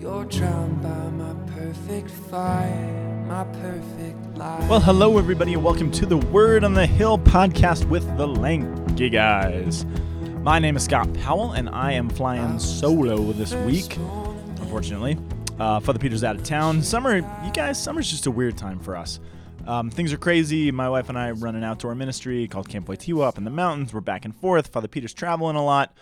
You're drowned by my perfect fire, my perfect life. Well, hello, everybody, and welcome to the Word on the Hill podcast with the Lanky Guys. My name is Scott Powell, and I am flying solo this week, unfortunately. Uh, Father Peter's out of town. Summer, you guys, summer's just a weird time for us. Um, things are crazy. My wife and I run an outdoor ministry called Camp Wojtyła up in the mountains. We're back and forth. Father Peter's traveling a lot.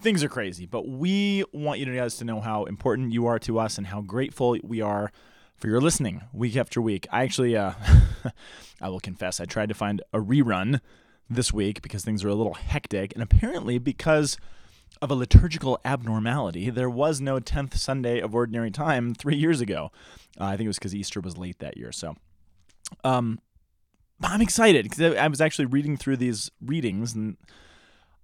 Things are crazy, but we want you guys to know how important you are to us and how grateful we are for your listening week after week. I actually, uh, I will confess, I tried to find a rerun this week because things are a little hectic, and apparently because of a liturgical abnormality, there was no 10th Sunday of Ordinary Time three years ago. Uh, I think it was because Easter was late that year. So, um, I'm excited because I was actually reading through these readings and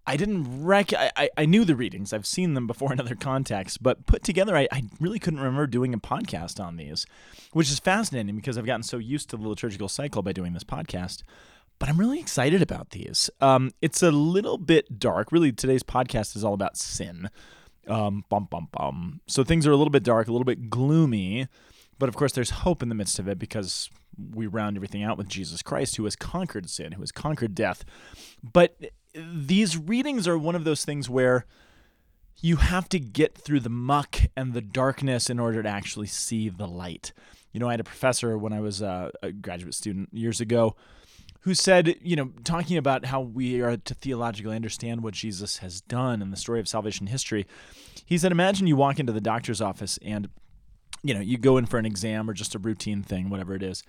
I didn't rec. I, I knew the readings. I've seen them before in other contexts, but put together, I, I really couldn't remember doing a podcast on these, which is fascinating because I've gotten so used to the liturgical cycle by doing this podcast. But I'm really excited about these. Um, it's a little bit dark. Really, today's podcast is all about sin. Um, bum bum bum. So things are a little bit dark, a little bit gloomy, but of course, there's hope in the midst of it because we round everything out with Jesus Christ, who has conquered sin, who has conquered death. But these readings are one of those things where you have to get through the muck and the darkness in order to actually see the light. You know, I had a professor when I was a, a graduate student years ago who said, you know, talking about how we are to theologically understand what Jesus has done in the story of salvation history. He said, imagine you walk into the doctor's office and, you know, you go in for an exam or just a routine thing, whatever it is.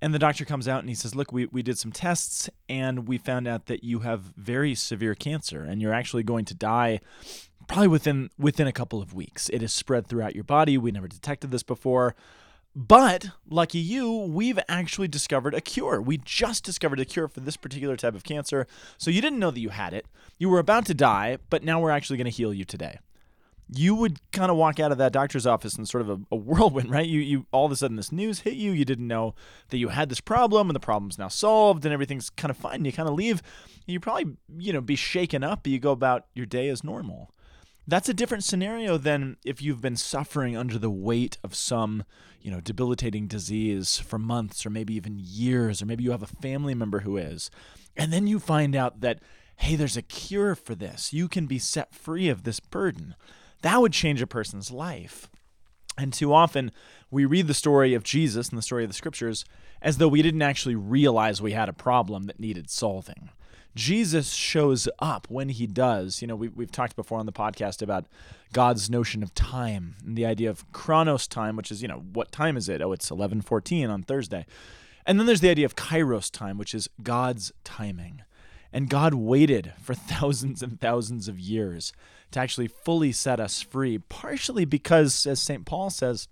And the doctor comes out and he says, Look, we, we did some tests and we found out that you have very severe cancer and you're actually going to die probably within within a couple of weeks. It is spread throughout your body. We never detected this before. But lucky you, we've actually discovered a cure. We just discovered a cure for this particular type of cancer. So you didn't know that you had it. You were about to die, but now we're actually going to heal you today you would kind of walk out of that doctor's office in sort of a, a, whirlwind, right? You, you all of a sudden this news hit you. You didn't know that you had this problem, and the problem's now solved, and everything's kind of fine. You kind of leave. You probably you know be shaken up, but you go about your day as normal. That's a different scenario than if you've been suffering under the weight of some you know debilitating disease for months or maybe even years, or maybe you have a family member who is, and then you find out that hey, there's a cure for this. You can be set free of this burden that would change a person's life. And too often, we read the story of Jesus and the story of the scriptures as though we didn't actually realize we had a problem that needed solving. Jesus shows up when he does. You know, we, we've talked before on the podcast about God's notion of time and the idea of chronos time, which is, you know, what time is it? Oh, it's 11:14 on Thursday. And then there's the idea of kairos time, which is God's timing. And God waited for thousands and thousands of years to actually fully set us free, partially because, as St. Paul says,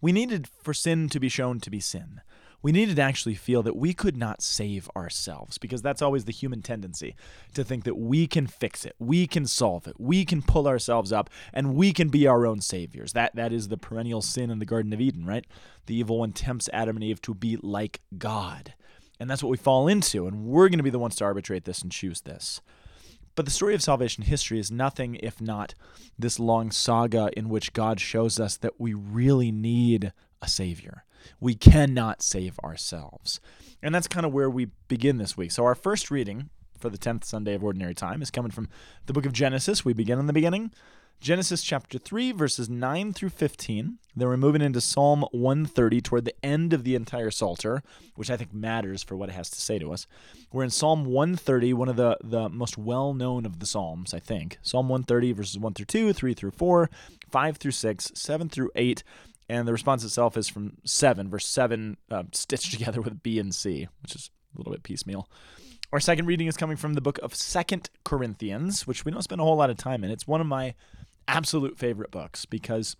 we needed for sin to be shown to be sin. We needed to actually feel that we could not save ourselves because that's always the human tendency to think that we can fix it, we can solve it, we can pull ourselves up, and we can be our own saviors. That that is the perennial sin in the Garden of Eden, right? The evil one tempts Adam and Eve to be like God. And that's what we fall into, and we're going to be the ones to arbitrate this and choose this. But the story of salvation history is nothing if not this long saga in which God shows us that we really need a Savior. We cannot save ourselves. And that's kind of where we begin this week. So, our first reading for the 10th Sunday of Ordinary Time is coming from the book of Genesis. We begin in the beginning. Genesis chapter 3, verses 9 through 15. Then we're moving into Psalm 130 toward the end of the entire Psalter, which I think matters for what it has to say to us. We're in Psalm 130, one of the, the most well known of the Psalms, I think. Psalm 130, verses 1 through 2, 3 through 4, 5 through 6, 7 through 8. And the response itself is from 7, verse 7, uh, stitched together with B and C, which is a little bit piecemeal. Our second reading is coming from the book of Second Corinthians, which we don't spend a whole lot of time in. It's one of my absolute favorite books because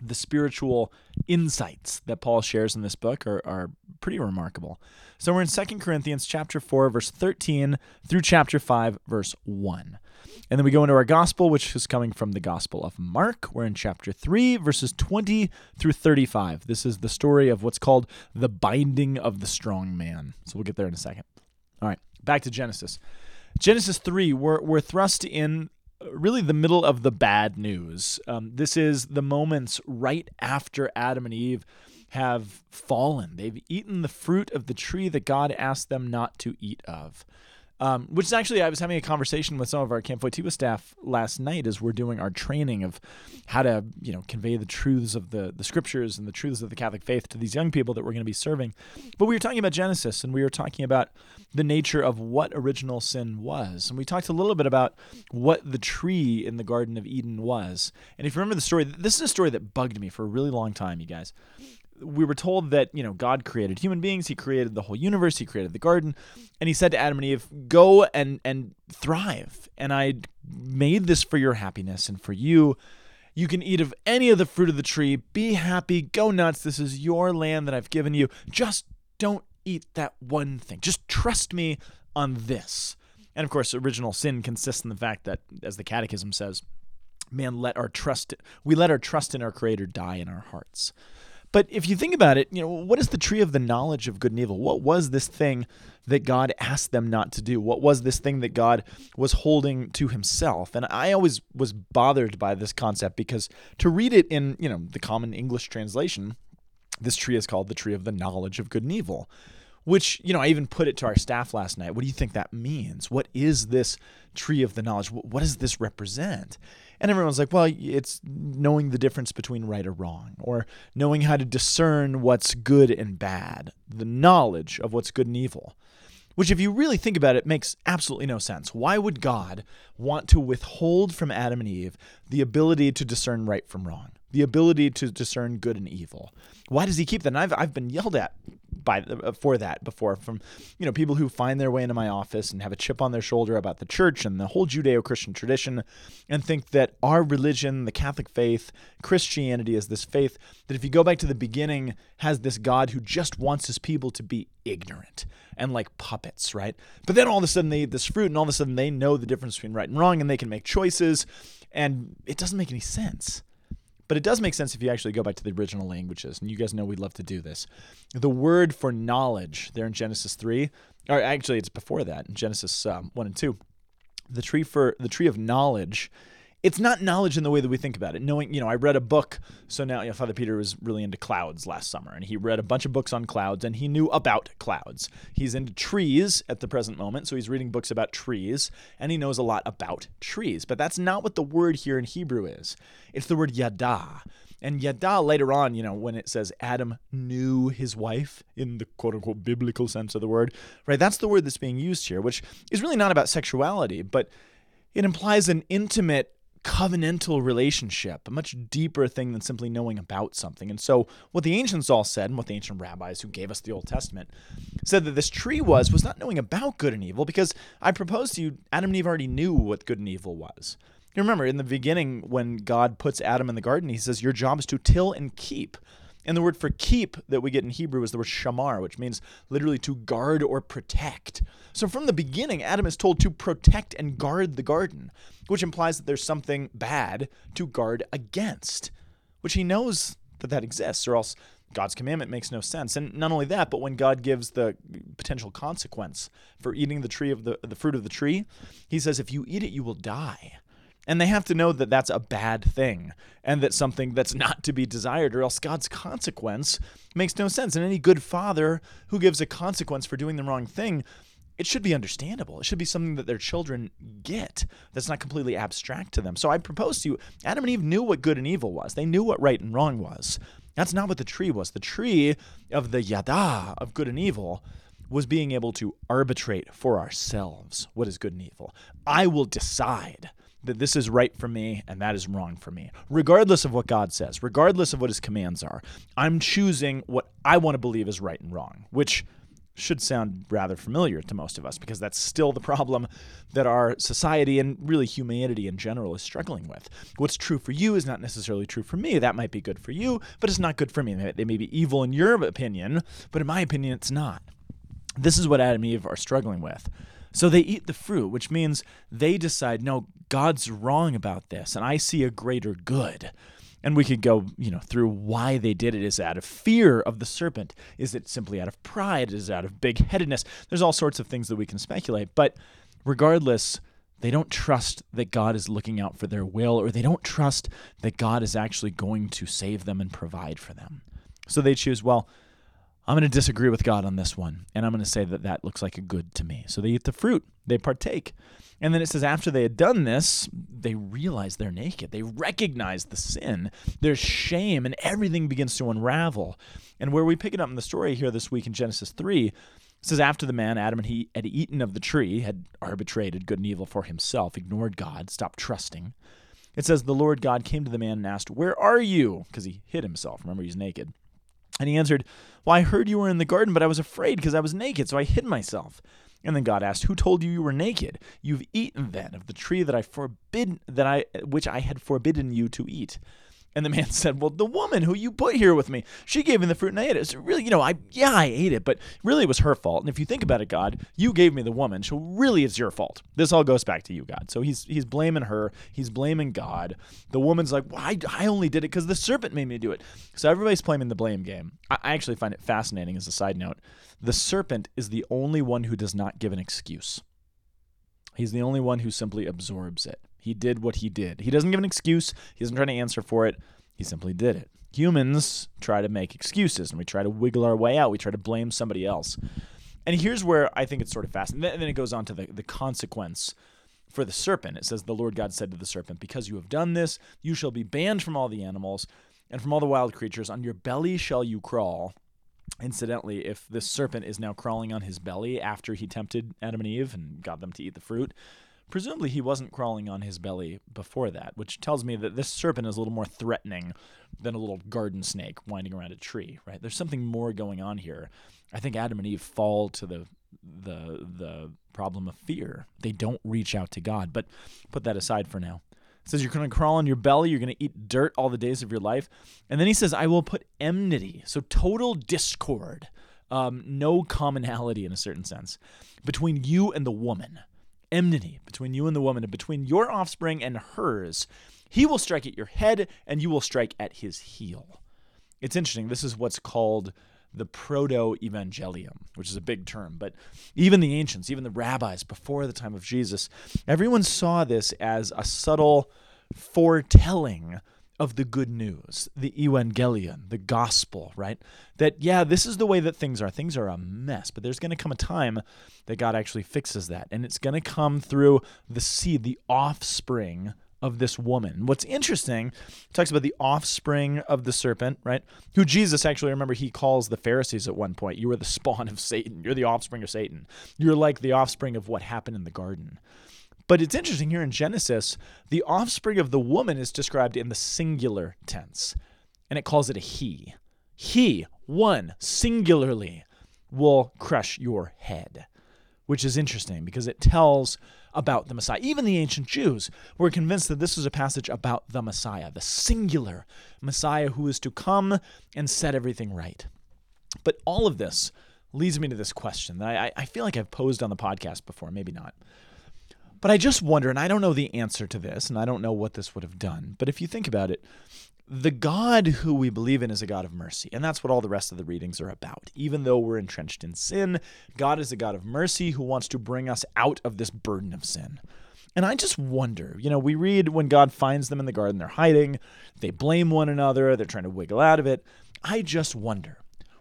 the spiritual insights that Paul shares in this book are, are pretty remarkable. So we're in 2 Corinthians chapter 4 verse 13 through chapter 5 verse 1. And then we go into our gospel which is coming from the gospel of Mark. We're in chapter 3 verses 20 through 35. This is the story of what's called the binding of the strong man. So we'll get there in a second. All right, back to Genesis. Genesis 3 we're, we're thrust in really the middle of the bad news. Um, this is the moments right after Adam and Eve have fallen. They've eaten the fruit of the tree that God asked them not to eat of. Um, which is actually, I was having a conversation with some of our Camp Wojtyła staff last night as we're doing our training of how to, you know, convey the truths of the, the scriptures and the truths of the Catholic faith to these young people that we're going to be serving. But we were talking about Genesis and we were talking about the nature of what original sin was. And we talked a little bit about what the tree in the Garden of Eden was. And if you remember the story, this is a story that bugged me for a really long time, you guys we were told that you know God created human beings, He created the whole universe, He created the garden, and He said to Adam and Eve, "Go and and thrive, and I made this for your happiness and for you. You can eat of any of the fruit of the tree. Be happy, go nuts. This is your land that I've given you. Just don't eat that one thing. Just trust me on this." And of course, original sin consists in the fact that, as the Catechism says, man, let our trust we let our trust in our Creator die in our hearts. But if you think about it, you know, what is the tree of the knowledge of good and evil? What was this thing that God asked them not to do? What was this thing that God was holding to himself? And I always was bothered by this concept because to read it in, you know, the common English translation, this tree is called the tree of the knowledge of good and evil which you know i even put it to our staff last night what do you think that means what is this tree of the knowledge what does this represent and everyone's like well it's knowing the difference between right or wrong or knowing how to discern what's good and bad the knowledge of what's good and evil which if you really think about it makes absolutely no sense. Why would god want to withhold from adam and eve the ability to discern right from wrong the ability to discern good and evil? Why does he keep that? And i've, I've been yelled at by uh, for that before from you know people who find their way into my office and have a chip on their shoulder about the church and the whole Judeo-Christian tradition and think that our religion, the Catholic faith, Christianity is this faith that if you go back to the beginning has this God who just wants his people to be ignorant and like puppets, right? But then all of a sudden they eat this fruit and all of a sudden they know the difference between right and wrong and they can make choices and it doesn't make any sense. But it does make sense if you actually go back to the original languages, and you guys know we love to do this. The word for knowledge there in Genesis 3, or actually it's before that, in Genesis um, 1 and 2. The tree for the tree of knowledge it's not knowledge in the way that we think about it. Knowing, you know, I read a book. So now, you know, Father Peter was really into clouds last summer, and he read a bunch of books on clouds, and he knew about clouds. He's into trees at the present moment, so he's reading books about trees, and he knows a lot about trees. But that's not what the word here in Hebrew is. It's the word yada. And yada later on, you know, when it says Adam knew his wife in the quote unquote biblical sense of the word, right? That's the word that's being used here, which is really not about sexuality, but it implies an intimate covenantal relationship, a much deeper thing than simply knowing about something. And so, what the ancients all said, and what the ancient rabbis who gave us the Old Testament said that this tree was, was not knowing about good and evil, because I propose to you, Adam and Eve already knew what good and evil was. You remember in the beginning, when God puts Adam in the garden, he says, Your job is to till and keep. And the word for keep that we get in Hebrew is the word shamar, which means literally to guard or protect. So from the beginning, Adam is told to protect and guard the garden, which implies that there's something bad to guard against, which he knows that that exists, or else God's commandment makes no sense. And not only that, but when God gives the potential consequence for eating the tree of the, the fruit of the tree, he says, if you eat it, you will die. And they have to know that that's a bad thing and that something that's not to be desired, or else God's consequence makes no sense. And any good father who gives a consequence for doing the wrong thing, it should be understandable. It should be something that their children get that's not completely abstract to them. So I propose to you Adam and Eve knew what good and evil was, they knew what right and wrong was. That's not what the tree was. The tree of the yada, of good and evil, was being able to arbitrate for ourselves what is good and evil. I will decide that this is right for me and that is wrong for me. Regardless of what God says, regardless of what his commands are, I'm choosing what I want to believe is right and wrong, which should sound rather familiar to most of us because that's still the problem that our society and really humanity in general is struggling with. What's true for you is not necessarily true for me. That might be good for you, but it's not good for me. They may be evil in your opinion, but in my opinion, it's not. This is what Adam and Eve are struggling with. So they eat the fruit, which means they decide, no, God's wrong about this, and I see a greater good. And we could go, you know, through why they did it. Is it out of fear of the serpent? Is it simply out of pride? Is it out of big headedness? There's all sorts of things that we can speculate. But regardless, They don't trust that God is looking out for their will, or they don't trust that God is actually going to save them and provide for them. So they choose, well, I'm going to disagree with God on this one, and I'm going to say that that looks like a good to me. So they eat the fruit, they partake. And then it says, after they had done this, they realize they're naked. They recognize the sin. There's shame, and everything begins to unravel. And where we pick it up in the story here this week in Genesis 3, it says, After the man, Adam, and he had eaten of the tree, had arbitrated good and evil for himself, ignored God, stopped trusting. It says, The Lord God came to the man and asked, Where are you? Because he hid himself. Remember, he's naked. And he answered, Well, I heard you were in the garden, but I was afraid because I was naked, so I hid myself. And then God asked, Who told you you were naked? You've eaten then of the tree that I forbid that I which I had forbidden you to eat. And the man said, Well, the woman who you put here with me, she gave me the fruit and I ate it. So really, you know, I yeah, I ate it, but really it was her fault. And if you think about it, God, you gave me the woman, so really it's your fault. This all goes back to you, God. So he's he's blaming her, he's blaming God. The woman's like, Well, I, I only did it because the serpent made me do it. So everybody's playing the blame game. I, I actually find it fascinating as a side note. The serpent is the only one who does not give an excuse. He's the only one who simply absorbs it. He did what he did. He doesn't give an excuse. He doesn't try to answer for it. He simply did it. Humans try to make excuses and we try to wiggle our way out. We try to blame somebody else. And here's where I think it's sort of fascinating. And then it goes on to the, the consequence for the serpent. It says, The Lord God said to the serpent, Because you have done this, you shall be banned from all the animals and from all the wild creatures. On your belly shall you crawl. Incidentally, if this serpent is now crawling on his belly after he tempted Adam and Eve and got them to eat the fruit, presumably he wasn't crawling on his belly before that, which tells me that this serpent is a little more threatening than a little garden snake winding around a tree, right? There's something more going on here. I think Adam and Eve fall to the the the problem of fear. They don't reach out to God. But put that aside for now. It says you're going to crawl on your belly, you're going to eat dirt all the days of your life. And then he says, I will put enmity, so total discord, um, no commonality in a certain sense, between you and the woman. Enmity between you and the woman, and between your offspring and hers. He will strike at your head, and you will strike at his heel. It's interesting. This is what's called the proto evangelium, which is a big term, but even the ancients, even the rabbis before the time of Jesus, everyone saw this as a subtle foretelling of the good news, the evangelion, the gospel, right? That, yeah, this is the way that things are. Things are a mess, but there's going to come a time that God actually fixes that. And it's going to come through the seed, the offspring of this woman. What's interesting, talks about the offspring of the serpent, right? Who Jesus actually, remember, he calls the Pharisees at one point, you are the spawn of Satan. You're the offspring of Satan. You're like the offspring of what happened in the garden. But it's interesting here in Genesis, the offspring of the woman is described in the singular tense, and it calls it a he. He, one, singularly, will crush your head, which is interesting because it tells about the Messiah. Even the ancient Jews were convinced that this was a passage about the Messiah, the singular Messiah who is to come and set everything right. But all of this leads me to this question that I, I feel like I've posed on the podcast before, maybe not. But I just wonder, and I don't know the answer to this, and I don't know what this would have done, but if you think about it, the God who we believe in is a God of mercy. And that's what all the rest of the readings are about. Even though we're entrenched in sin, God is a God of mercy who wants to bring us out of this burden of sin. And I just wonder, you know, we read when God finds them in the garden, they're hiding, they blame one another, they're trying to wiggle out of it. I just wonder,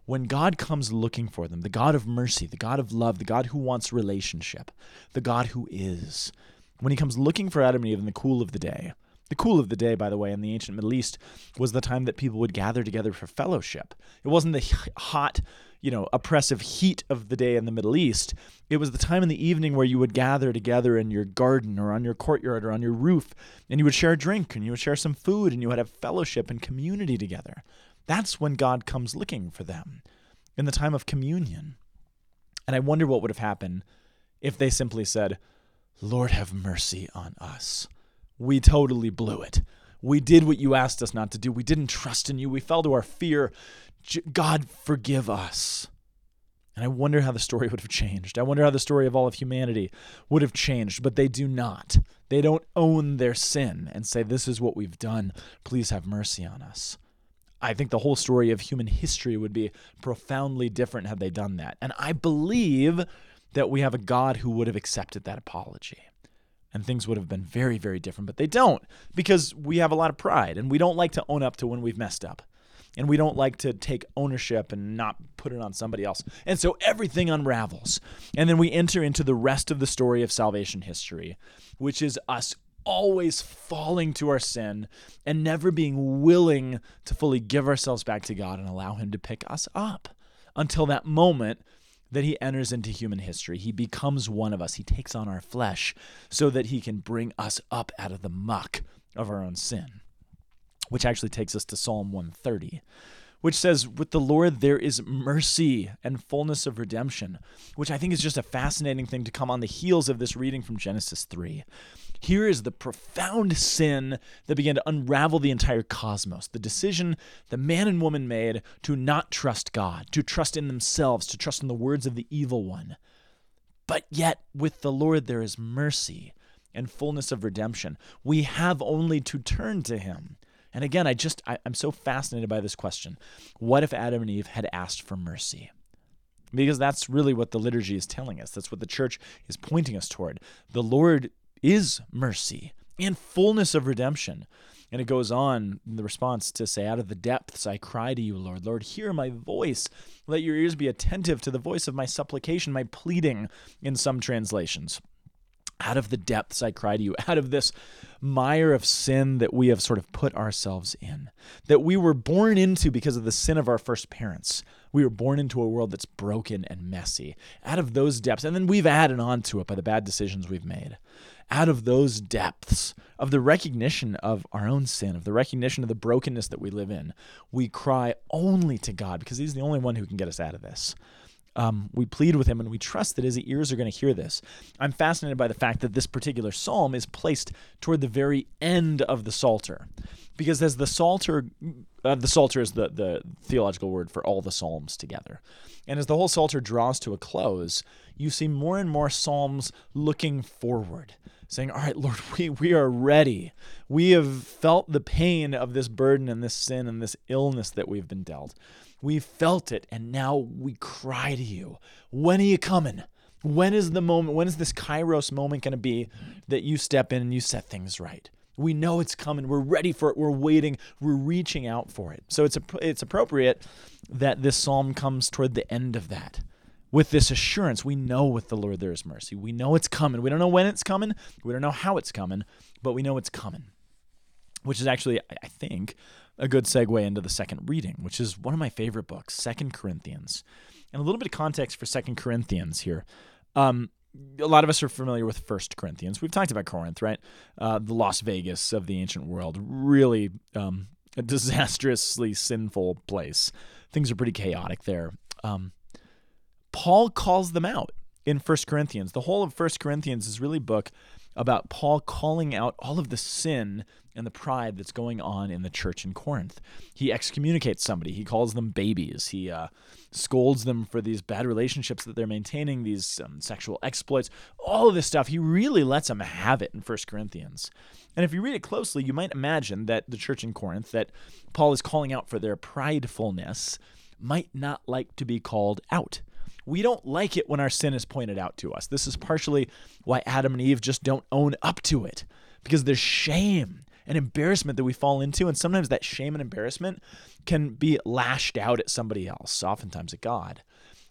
when God comes looking for them, the God of mercy, the God of love, the God who wants relationship, the God who is, when he comes looking for Adam and Eve in the cool of the day, the cool of the day, by the way, in the ancient Middle East was the time that people would gather together for fellowship. It wasn't the hot, you know, oppressive heat of the day in the Middle East. It was the time in the evening where you would gather together in your garden or on your courtyard or on your roof, and you would share a drink and you would share some food and you would have fellowship and community together. That's when God comes looking for them in the time of communion. And I wonder what would have happened if they simply said, Lord, have mercy on us we totally blew it. We did what you asked us not to do. We didn't trust in you. We fell to our fear. God, forgive us. And I wonder how the story would have changed. I wonder how the story of all of humanity would have changed, but they do not. They don't own their sin and say, This is what we've done. Please have mercy on us. I think the whole story of human history would be profoundly different had they done that. And I believe that we have a God who would have accepted that apology. and things would have been very, very different. But they don't because we have a lot of pride and we don't like to own up to when we've messed up. And we don't like to take ownership and not put it on somebody else. And so everything unravels. And then we enter into the rest of the story of salvation history, which is us always falling to our sin and never being willing to fully give ourselves back to God and allow Him to pick us up until that moment that he enters into human history. He becomes one of us. He takes on our flesh so that he can bring us up out of the muck of our own sin. Which actually takes us to Psalm 130, which says, With the Lord there is mercy and fullness of redemption, which I think is just a fascinating thing to come on the heels of this reading from Genesis 3. Here is the profound sin that began to unravel the entire cosmos. The decision the man and woman made to not trust God, to trust in themselves, to trust in the words of the evil one. But yet, with the Lord, there is mercy and fullness of redemption. We have only to turn to Him. And again, I just, I, am so fascinated by this question. What if Adam and Eve had asked for mercy? Because that's really what the liturgy is telling us. That's what the church is pointing us toward. The Lord is mercy and fullness of redemption. And it goes on in the response to say, Out of the depths I cry to you, Lord. Lord, hear my voice. Let your ears be attentive to the voice of my supplication, my pleading in some translations. Out of the depths I cry to you, out of this mire of sin that we have sort of put ourselves in, that we were born into because of the sin of our first parents. We were born into a world that's broken and messy. Out of those depths, and then we've added on to it by the bad decisions we've made out of those depths of the recognition of our own sin, of the recognition of the brokenness that we live in, we cry only to God because He's the only one who can get us out of this. Um, we plead with him and we trust that his ears are going to hear this. I'm fascinated by the fact that this particular psalm is placed toward the very end of the Psalter. Because as the Psalter, uh, the Psalter is the, the theological word for all the Psalms together. And as the whole Psalter draws to a close, you see more and more Psalms looking forward saying, All right, Lord, we, we are ready. We have felt the pain of this burden and this sin and this illness that we've been dealt. We've felt it, and now we cry to you. When are you coming? When is the moment? When is this Kairos moment going to be that you step in and you set things right? We know it's coming. We're ready for it. We're waiting. We're reaching out for it. So it's it's appropriate that this psalm comes toward the end of that with this assurance, we know with the Lord there is mercy. We know it's coming. We don't know when it's coming. We don't know how it's coming, but we know it's coming. Which is actually, I think, a good segue into the second reading, which is one of my favorite books, Second Corinthians. And a little bit of context for Second Corinthians here. Um, a lot of us are familiar with First Corinthians. We've talked about Corinth, right? Uh, the Las Vegas of the ancient world. Really um, a disastrously sinful place. Things are pretty chaotic there. Um, Paul calls them out in First Corinthians. The whole of First Corinthians is really a book about Paul calling out all of the sin and the pride that's going on in the church in Corinth. He excommunicates somebody. He calls them babies. He uh, scolds them for these bad relationships that they're maintaining, these um, sexual exploits, all of this stuff. He really lets them have it in First Corinthians. And if you read it closely, you might imagine that the church in Corinth, that Paul is calling out for their pridefulness, might not like to be called out we don't like it when our sin is pointed out to us. This is partially why Adam and Eve just don't own up to it because there's shame and embarrassment that we fall into. And sometimes that shame and embarrassment can be lashed out at somebody else, oftentimes at God.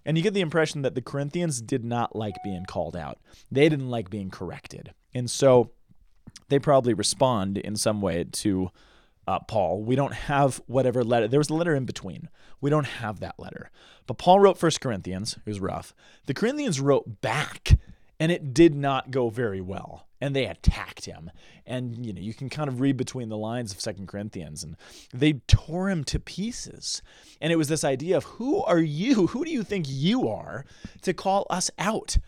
And you get the impression that the Corinthians did not like being called out, they didn't like being corrected. And so they probably respond in some way to uh, Paul. We don't have whatever letter. There was a letter in between. We don't have that letter. But Paul wrote First Corinthians. It was rough. The Corinthians wrote back, and it did not go very well. And they attacked him. And you know, you can kind of read between the lines of Second Corinthians, and they tore him to pieces. And it was this idea of who are you? Who do you think you are to call us out?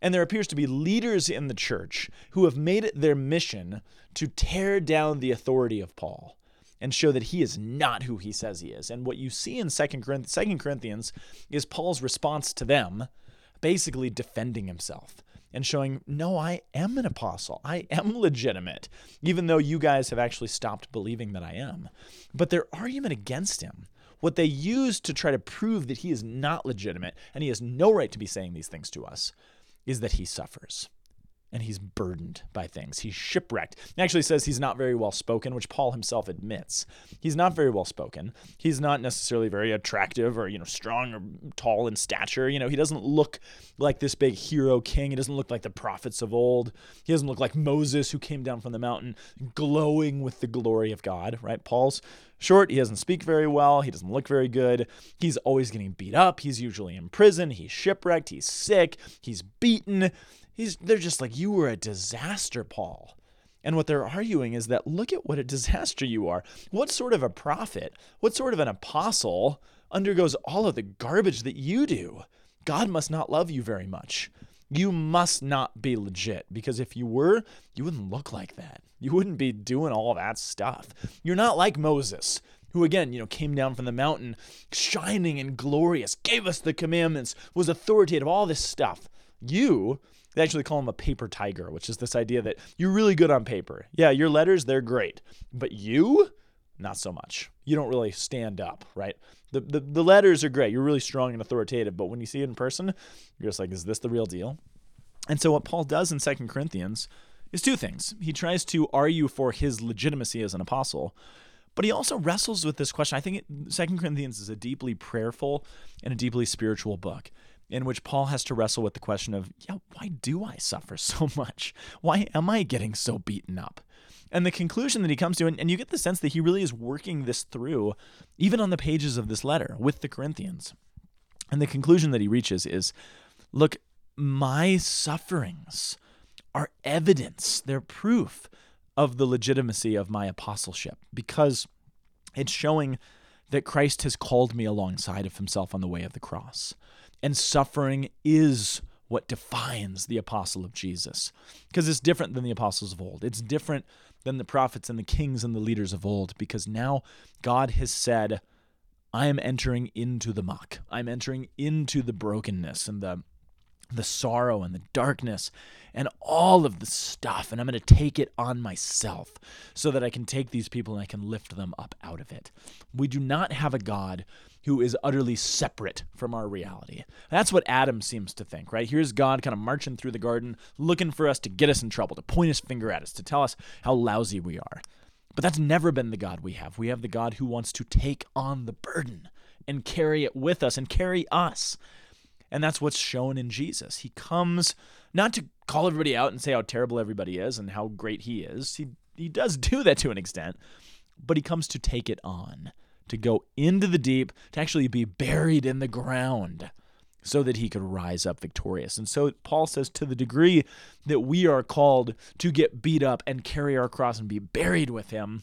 And there appears to be leaders in the church who have made it their mission to tear down the authority of Paul and show that he is not who he says he is. And what you see in Second Corinthians is Paul's response to them, basically defending himself and showing, no, I am an apostle. I am legitimate, even though you guys have actually stopped believing that I am. But their argument against him, what they use to try to prove that he is not legitimate and he has no right to be saying these things to us, is that he suffers. And he's burdened by things. He's shipwrecked. He actually says he's not very well spoken, which Paul himself admits. He's not very well spoken. He's not necessarily very attractive or, you know, strong or tall in stature. You know, he doesn't look like this big hero king. He doesn't look like the prophets of old. He doesn't look like Moses who came down from the mountain glowing with the glory of God, right? Paul's short. He doesn't speak very well. He doesn't look very good. He's always getting beat up. He's usually in prison. He's shipwrecked. He's sick. He's beaten. He's, they're just like, you were a disaster, Paul. And what they're arguing is that look at what a disaster you are. What sort of a prophet, what sort of an apostle undergoes all of the garbage that you do? God must not love you very much. You must not be legit because if you were, you wouldn't look like that. You wouldn't be doing all that stuff. You're not like Moses, who again, you know, came down from the mountain shining and glorious, gave us the commandments, was authoritative, all this stuff. You they actually call him a paper tiger, which is this idea that you're really good on paper. Yeah, your letters, they're great. But you, not so much. You don't really stand up, right? The, the, the letters are great. You're really strong and authoritative. But when you see it in person, you're just like, is this the real deal? And so what Paul does in Second Corinthians is two things. He tries to argue for his legitimacy as an apostle, but he also wrestles with this question. I think Second Corinthians is a deeply prayerful and a deeply spiritual book in which Paul has to wrestle with the question of, yeah, why do I suffer so much? Why am I getting so beaten up? And the conclusion that he comes to, and, and you get the sense that he really is working this through, even on the pages of this letter with the Corinthians. And the conclusion that he reaches is look, my sufferings are evidence, they're proof of the legitimacy of my apostleship because it's showing that Christ has called me alongside of himself on the way of the cross. And suffering is what defines the apostle of Jesus. Because it's different than the apostles of old. It's different than the prophets and the kings and the leaders of old. Because now God has said, I am entering into the muck. I'm entering into the brokenness and the the sorrow and the darkness and all of the stuff and I'm going to take it on myself so that I can take these people and I can lift them up out of it. We do not have a God who is utterly separate from our reality. That's what Adam seems to think, right? Here's God kind of marching through the garden, looking for us to get us in trouble, to point his finger at us, to tell us how lousy we are. But that's never been the God we have. We have the God who wants to take on the burden and carry it with us and carry us. And that's what's shown in Jesus. He comes not to call everybody out and say how terrible everybody is and how great he is. He he does do that to an extent, but he comes to take it on to go into the deep, to actually be buried in the ground so that he could rise up victorious. And so Paul says, to the degree that we are called to get beat up and carry our cross and be buried with him,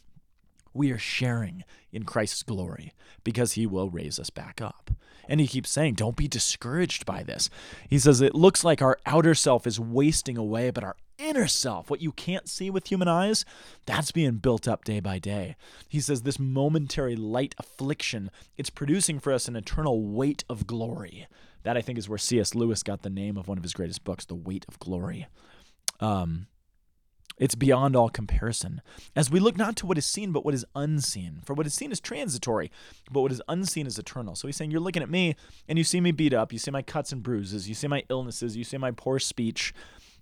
we are sharing in Christ's glory because he will raise us back up. And he keeps saying, don't be discouraged by this. He says, it looks like our outer self is wasting away, but our inner self, what you can't see with human eyes, that's being built up day by day. He says this momentary light affliction, it's producing for us an eternal weight of glory. That I think is where C.S. Lewis got the name of one of his greatest books, The Weight of Glory. Um, it's beyond all comparison. As we look not to what is seen, but what is unseen. For what is seen is transitory, but what is unseen is eternal. So he's saying, You're looking at me and you see me beat up. You see my cuts and bruises. You see my illnesses. You see my poor speech.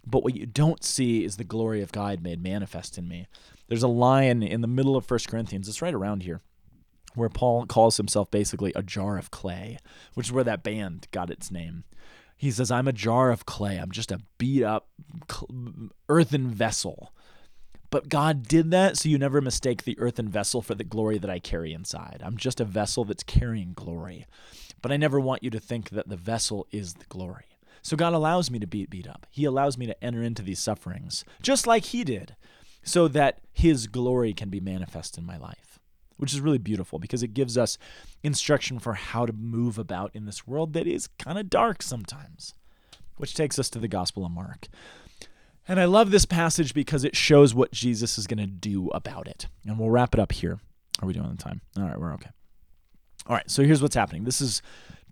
But what you don't see is the glory of God made manifest in me. There's a line in the middle of 1 Corinthians, it's right around here, where Paul calls himself basically a jar of clay, which is where that band got its name. He says, I'm a jar of clay. I'm just a beat up earthen vessel. But God did that so you never mistake the earthen vessel for the glory that I carry inside. I'm just a vessel that's carrying glory. But I never want you to think that the vessel is the glory. So God allows me to be beat up. He allows me to enter into these sufferings, just like He did, so that His glory can be manifest in my life, which is really beautiful because it gives us instruction for how to move about in this world that is kind of dark sometimes, which takes us to the Gospel of Mark. And I love this passage because it shows what Jesus is going to do about it. And we'll wrap it up here. Are we doing the time? All right, we're okay. All right, so here's what's happening. This is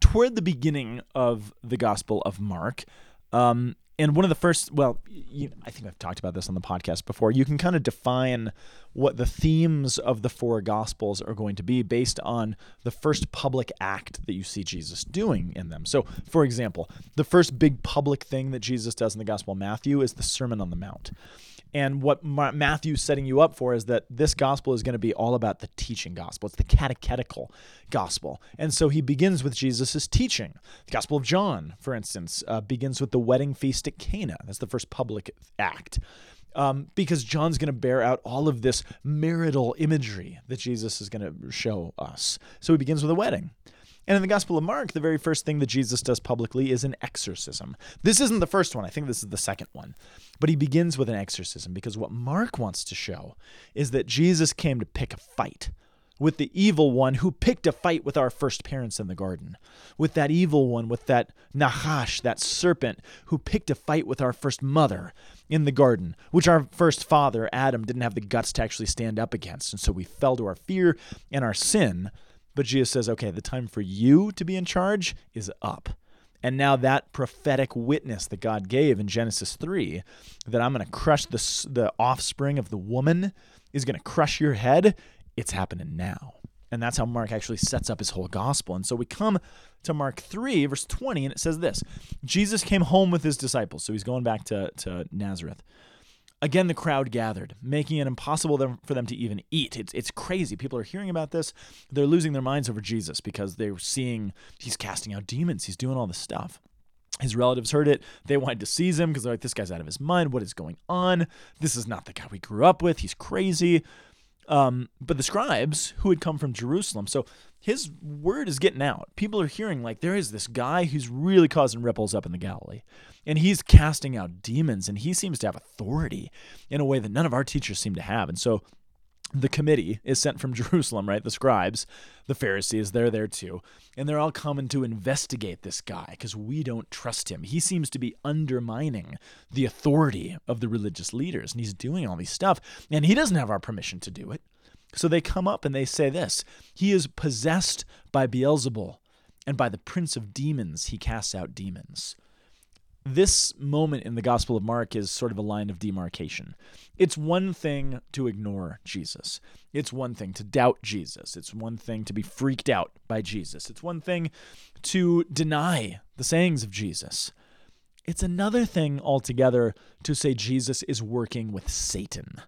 toward the beginning of the Gospel of Mark. Um, and one of the first, well, you, I think I've talked about this on the podcast before. You can kind of define what the themes of the four gospels are going to be based on the first public act that you see Jesus doing in them. So, for example, the first big public thing that Jesus does in the Gospel of Matthew is the Sermon on the Mount. And what Ma- Matthew's setting you up for is that this gospel is going to be all about the teaching gospel. It's the catechetical gospel. And so he begins with Jesus' teaching. The Gospel of John, for instance, uh, begins with the wedding feast at Cana. That's the first public act. Um, because John's going to bear out all of this marital imagery that Jesus is going to show us. So he begins with a wedding. And in the Gospel of Mark, the very first thing that Jesus does publicly is an exorcism. This isn't the first one, I think this is the second one. But he begins with an exorcism because what Mark wants to show is that Jesus came to pick a fight with the evil one who picked a fight with our first parents in the garden, with that evil one, with that Nahash, that serpent, who picked a fight with our first mother in the garden, which our first father, Adam, didn't have the guts to actually stand up against. And so we fell to our fear and our sin but Jesus says, okay, the time for you to be in charge is up. And now that prophetic witness that God gave in Genesis 3 that I'm going to crush the, the offspring of the woman is going to crush your head, it's happening now. And that's how Mark actually sets up his whole gospel. And so we come to Mark 3, verse 20, and it says this Jesus came home with his disciples. So he's going back to, to Nazareth. Again, the crowd gathered, making it impossible for them to even eat. It's, it's crazy. People are hearing about this. They're losing their minds over Jesus because they're seeing he's casting out demons, he's doing all this stuff. His relatives heard it. They wanted to seize him because they're like, this guy's out of his mind. What is going on? This is not the guy we grew up with. He's crazy. Um, but the scribes who had come from Jerusalem, so his word is getting out. People are hearing like there is this guy who's really causing ripples up in the Galilee, and he's casting out demons, and he seems to have authority in a way that none of our teachers seem to have. And so the committee is sent from Jerusalem, right? The scribes, the Pharisees, they're there too. And they're all coming to investigate this guy because we don't trust him. He seems to be undermining the authority of the religious leaders, and he's doing all these stuff, and he doesn't have our permission to do it. So they come up and they say this He is possessed by Beelzebul, and by the prince of demons he casts out demons. This moment in the Gospel of Mark is sort of a line of demarcation. It's one thing to ignore Jesus. It's one thing to doubt Jesus. It's one thing to be freaked out by Jesus. It's one thing to deny the sayings of Jesus. It's another thing altogether to say Jesus is working with Satan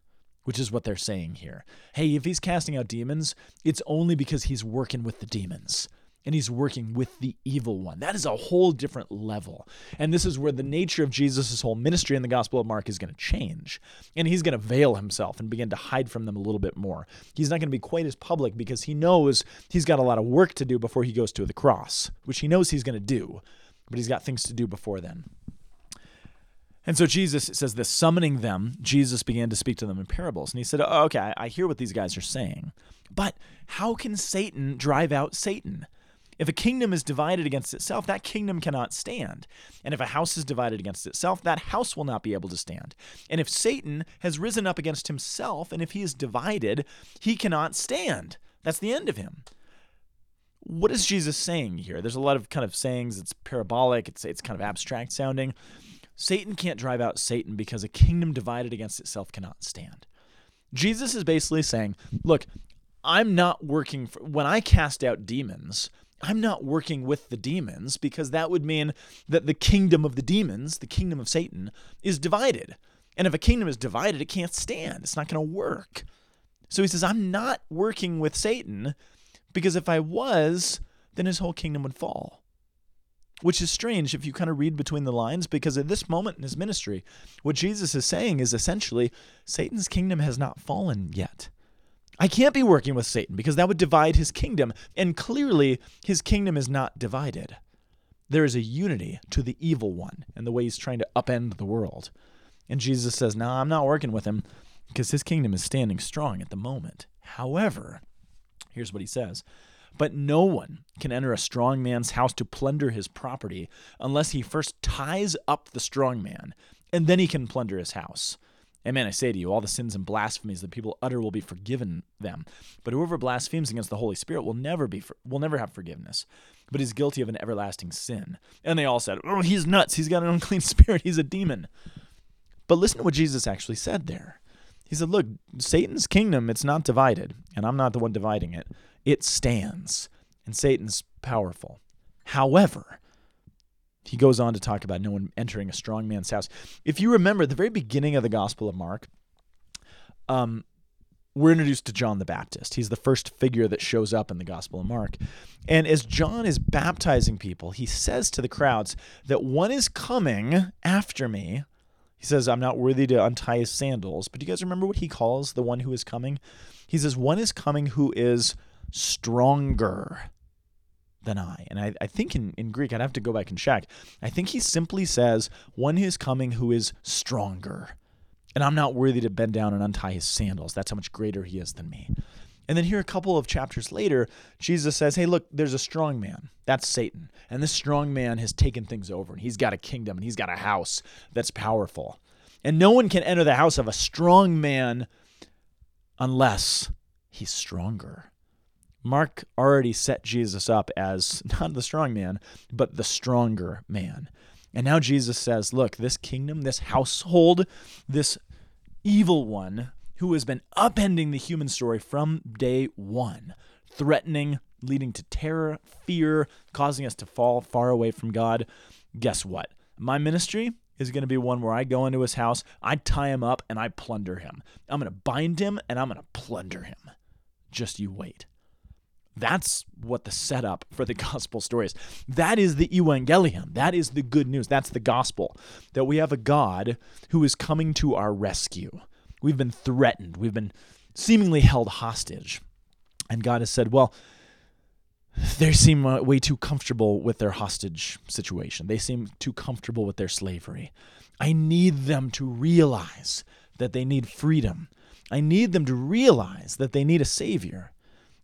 which is what they're saying here. Hey, if he's casting out demons, it's only because he's working with the demons and he's working with the evil one. That is a whole different level. And this is where the nature of Jesus' whole ministry in the Gospel of Mark is going to change. And he's going to veil himself and begin to hide from them a little bit more. He's not going to be quite as public because he knows he's got a lot of work to do before he goes to the cross, which he knows he's going to do, but he's got things to do before then. And so Jesus says this, summoning them, Jesus began to speak to them in parables. And he said, oh, Okay, I hear what these guys are saying, but how can Satan drive out Satan? If a kingdom is divided against itself, that kingdom cannot stand. And if a house is divided against itself, that house will not be able to stand. And if Satan has risen up against himself, and if he is divided, he cannot stand. That's the end of him. What is Jesus saying here? There's a lot of kind of sayings, it's parabolic, it's, it's kind of abstract sounding. Satan can't drive out Satan because a kingdom divided against itself cannot stand. Jesus is basically saying, look, I'm not working for, when I cast out demons, I'm not working with the demons because that would mean that the kingdom of the demons, the kingdom of Satan, is divided. And if a kingdom is divided, it can't stand. It's not going to work. So he says, I'm not working with Satan because if I was, then his whole kingdom would fall which is strange if you kind of read between the lines, because at this moment in his ministry, what Jesus is saying is essentially Satan's kingdom has not fallen yet. I can't be working with Satan because that would divide his kingdom, and clearly his kingdom is not divided. There is a unity to the evil one and the way he's trying to upend the world. And Jesus says, No, I'm not working with him because his kingdom is standing strong at the moment. However, here's what he says but no one can enter a strong man's house to plunder his property unless he first ties up the strong man, and then he can plunder his house. Amen. I say to you, all the sins and blasphemies that people utter will be forgiven them, but whoever blasphemes against the Holy Spirit will never be will never have forgiveness. but he's guilty of an everlasting sin. And they all said, Oh, he's nuts. He's got an unclean spirit. He's a demon. But listen to what Jesus actually said there. He said, Look, Satan's kingdom, it's not divided, and I'm not the one dividing it. It stands, and Satan's powerful. However, he goes on to talk about no one entering a strong man's house. If you remember the very beginning of the Gospel of Mark, um, we're introduced to John the Baptist. He's the first figure that shows up in the Gospel of Mark. And as John is baptizing people, he says to the crowds that one is coming after me. He says, I'm not worthy to untie his sandals. But do you guys remember what he calls the one who is coming? He says, One is coming who is stronger than I. And I, I think in, in Greek, I'd have to go back and check. I think he simply says, One is coming who is stronger. And I'm not worthy to bend down and untie his sandals. That's how much greater he is than me. And then here, a couple of chapters later, Jesus says, Hey, look, there's a strong man. That's Satan. And this strong man has taken things over, and he's got a kingdom, and he's got a house that's powerful. And no one can enter the house of a strong man unless he's stronger. Mark already set Jesus up as not the strong man, but the stronger man. And now Jesus says, Look, this kingdom, this household, this evil one who has been upending the human story from day one, threatening, leading to terror, fear, causing us to fall far away from God. Guess what? My ministry is going to be one where I go into his house, I tie him up, and I plunder him. I'm going to bind him and I'm going to plunder him. Just you wait. That's what the setup for the gospel story is. That is the evangelium. That is the good news. That's the gospel. That we have a God who is coming to our rescue. We've been threatened, we've been seemingly held hostage. And God has said, well, they seem uh, way too comfortable with their hostage situation. They seem too comfortable with their slavery. I need them to realize that they need freedom. I need them to realize that they need a savior.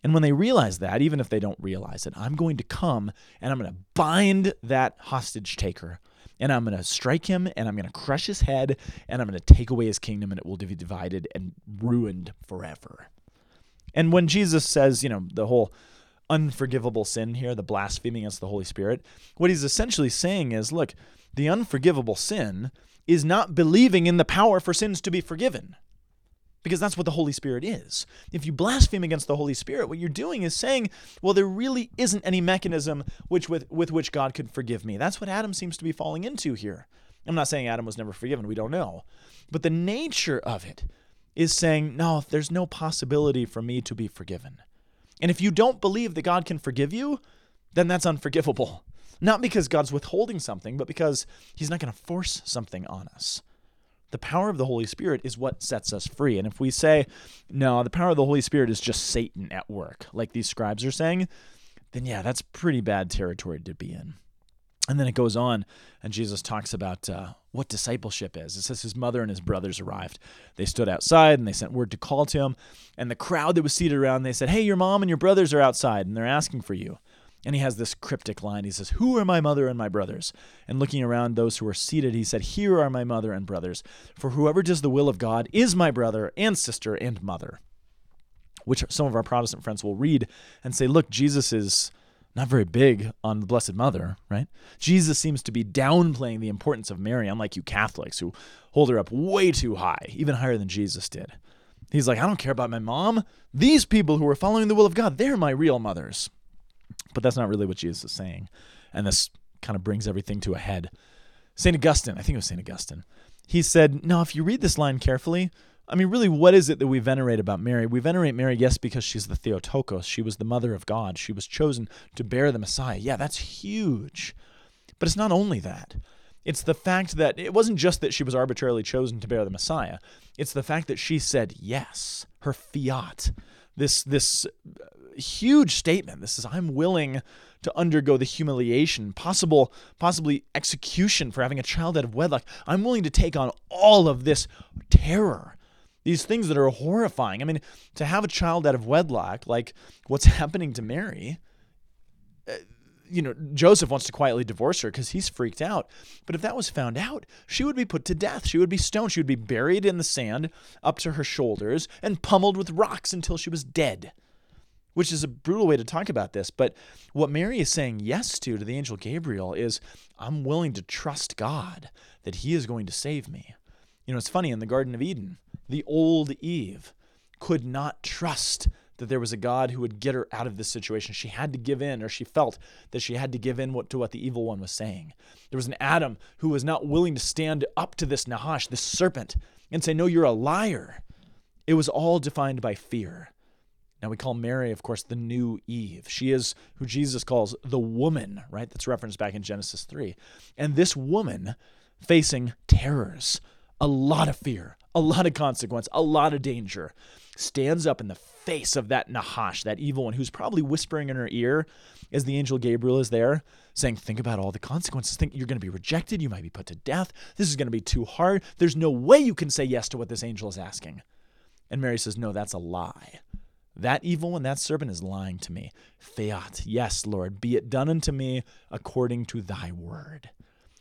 And when they realize that, even if they don't realize it, I'm going to come and I'm going to bind that hostage taker and I'm going to strike him and I'm going to crush his head and I'm going to take away his kingdom and it will be divided and ruined forever. And when Jesus says, you know, the whole unforgivable sin here, the blaspheming against the Holy Spirit, what he's essentially saying is look, the unforgivable sin is not believing in the power for sins to be forgiven because that's what the Holy Spirit is. If you blaspheme against the Holy Spirit, what you're doing is saying, well, there really isn't any mechanism which with, with which God could forgive me. That's what Adam seems to be falling into here. I'm not saying Adam was never forgiven, we don't know. But the nature of it is saying, no, there's no possibility for me to be forgiven. And if you don't believe that God can forgive you, then that's unforgivable. Not because God's withholding something, but because he's not going to force something on us. The power of the Holy Spirit is what sets us free. And if we say, no, the power of the Holy Spirit is just Satan at work, like these scribes are saying, then yeah, that's pretty bad territory to be in. And then it goes on, and Jesus talks about uh, what discipleship is. It says his mother and his brothers arrived. They stood outside and they sent word to call to him. And the crowd that was seated around, they said, Hey, your mom and your brothers are outside, and they're asking for you. And he has this cryptic line. He says, Who are my mother and my brothers? And looking around those who are seated, he said, Here are my mother and brothers. For whoever does the will of God is my brother and sister and mother. Which some of our Protestant friends will read and say, Look, Jesus is not very big on the Blessed Mother, right? Jesus seems to be downplaying the importance of Mary, unlike you Catholics who hold her up way too high, even higher than Jesus did. He's like, I don't care about my mom. These people who are following the will of God, they're my real mothers. But that's not really what Jesus is saying. And this kind of brings everything to a head. St. Augustine, I think it was St. Augustine, he said, Now, if you read this line carefully, I mean, really, what is it that we venerate about Mary? We venerate Mary, yes, because she's the Theotokos. She was the mother of God. She was chosen to bear the Messiah. Yeah, that's huge. But it's not only that. It's the fact that it wasn't just that she was arbitrarily chosen to bear the Messiah. It's the fact that she said yes, her fiat, this this huge statement. This is I'm willing to undergo the humiliation, possible possibly execution for having a child out of wedlock. I'm willing to take on all of this terror. These things that are horrifying. I mean, to have a child out of wedlock, like what's happening to Mary, uh, you know, Joseph wants to quietly divorce her because he's freaked out. But if that was found out, she would be put to death. She would be stoned. She would be buried in the sand up to her shoulders and pummeled with rocks until she was dead which is a brutal way to talk about this. But what Mary is saying yes to to the angel Gabriel is, I'm willing to trust God that He is going to save me. You know, it's funny in the Garden of Eden, the old Eve could not trust that there was a God who would get her out of this situation. She had to give in, or she felt that she had to give in to what the evil one was saying. There was an Adam who was not willing to stand up to this Nahash, this serpent, and say, No, you're a liar. It was all defined by fear. Now we call Mary, of course, the new Eve. She is who Jesus calls the woman, right? That's referenced back in Genesis 3. And this woman facing terrors, a lot of fear, a lot of consequence, a lot of danger, stands up in the face of that Nahash, that evil one who's probably whispering in her ear as the angel Gabriel is there, saying, Think about all the consequences. Think you're going to be rejected. You might be put to death. This is going to be too hard. There's no way you can say yes to what this angel is asking. And Mary says, No, that's a lie. That evil one, that serpent is lying to me. Fiat, yes, Lord, be it done unto me according to thy word.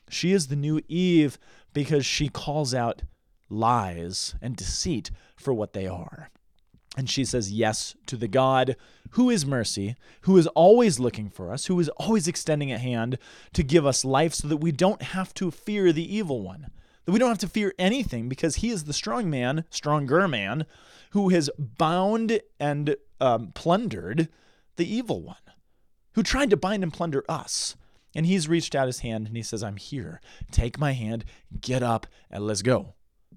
She is the new Eve because she calls out lies and deceit for what they are. And she says yes to the God who is mercy, who is always looking for us, who is always extending a hand to give us life so that we don't have to fear the evil one, that we don't have to fear anything because he is the strong man, stronger man, who has bound and um, plundered the evil one, who tried to bind and plunder us. And he's reached out his hand and he says, I'm here. Take my hand, get up, and let's go.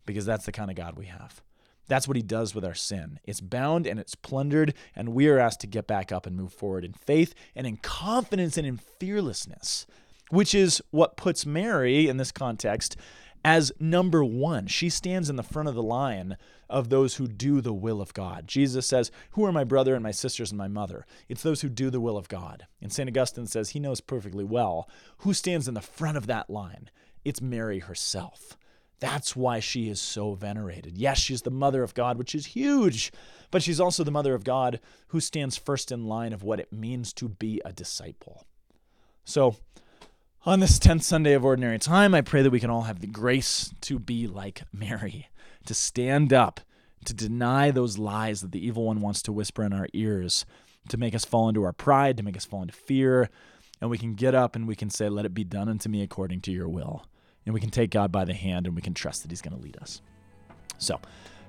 Because that's the kind of God we have. That's what he does with our sin. It's bound and it's plundered, and we are asked to get back up and move forward in faith and in confidence and in fearlessness, which is what puts Mary in this context as number one. She stands in the front of the line of those who do the will of God. Jesus says, Who are my brother and my sisters and my mother? It's those who do the will of God. And St. Augustine says he knows perfectly well who stands in the front of that line. It's Mary herself. That's why she is so venerated. Yes, she's the mother of God, which is huge, but she's also the mother of God who stands first in line of what it means to be a disciple. So, on this 10th Sunday of Ordinary Time, I pray that we can all have the grace to be like Mary, to stand up, to deny those lies that the evil one wants to whisper in our ears, to make us fall into our pride, to make us fall into fear, and we can get up and we can say, Let it be done unto me according to your will. And we can take God by the hand and we can trust that He's going to lead us. So,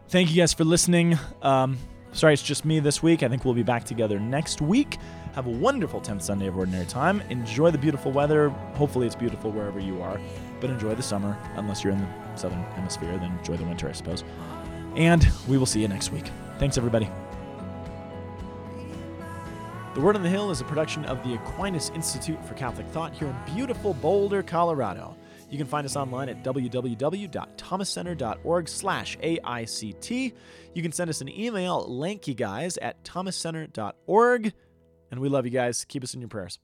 thank you guys for listening. Um, sorry, it's just me this week. I think we'll be back together next week. Have a wonderful 10th Sunday of Ordinary Time. Enjoy the beautiful weather. Hopefully, it's beautiful wherever you are, but enjoy the summer. Unless you're in the southern hemisphere, then enjoy the winter, I suppose. And we will see you next week. Thanks, everybody. The Word on the Hill is a production of the Aquinas Institute for Catholic Thought here in beautiful Boulder, Colorado. You can find us online at www.thomascenter.org slash AICT. You can send us an email, lankyguys at thomascenter.org. And we love you guys. Keep us in your prayers.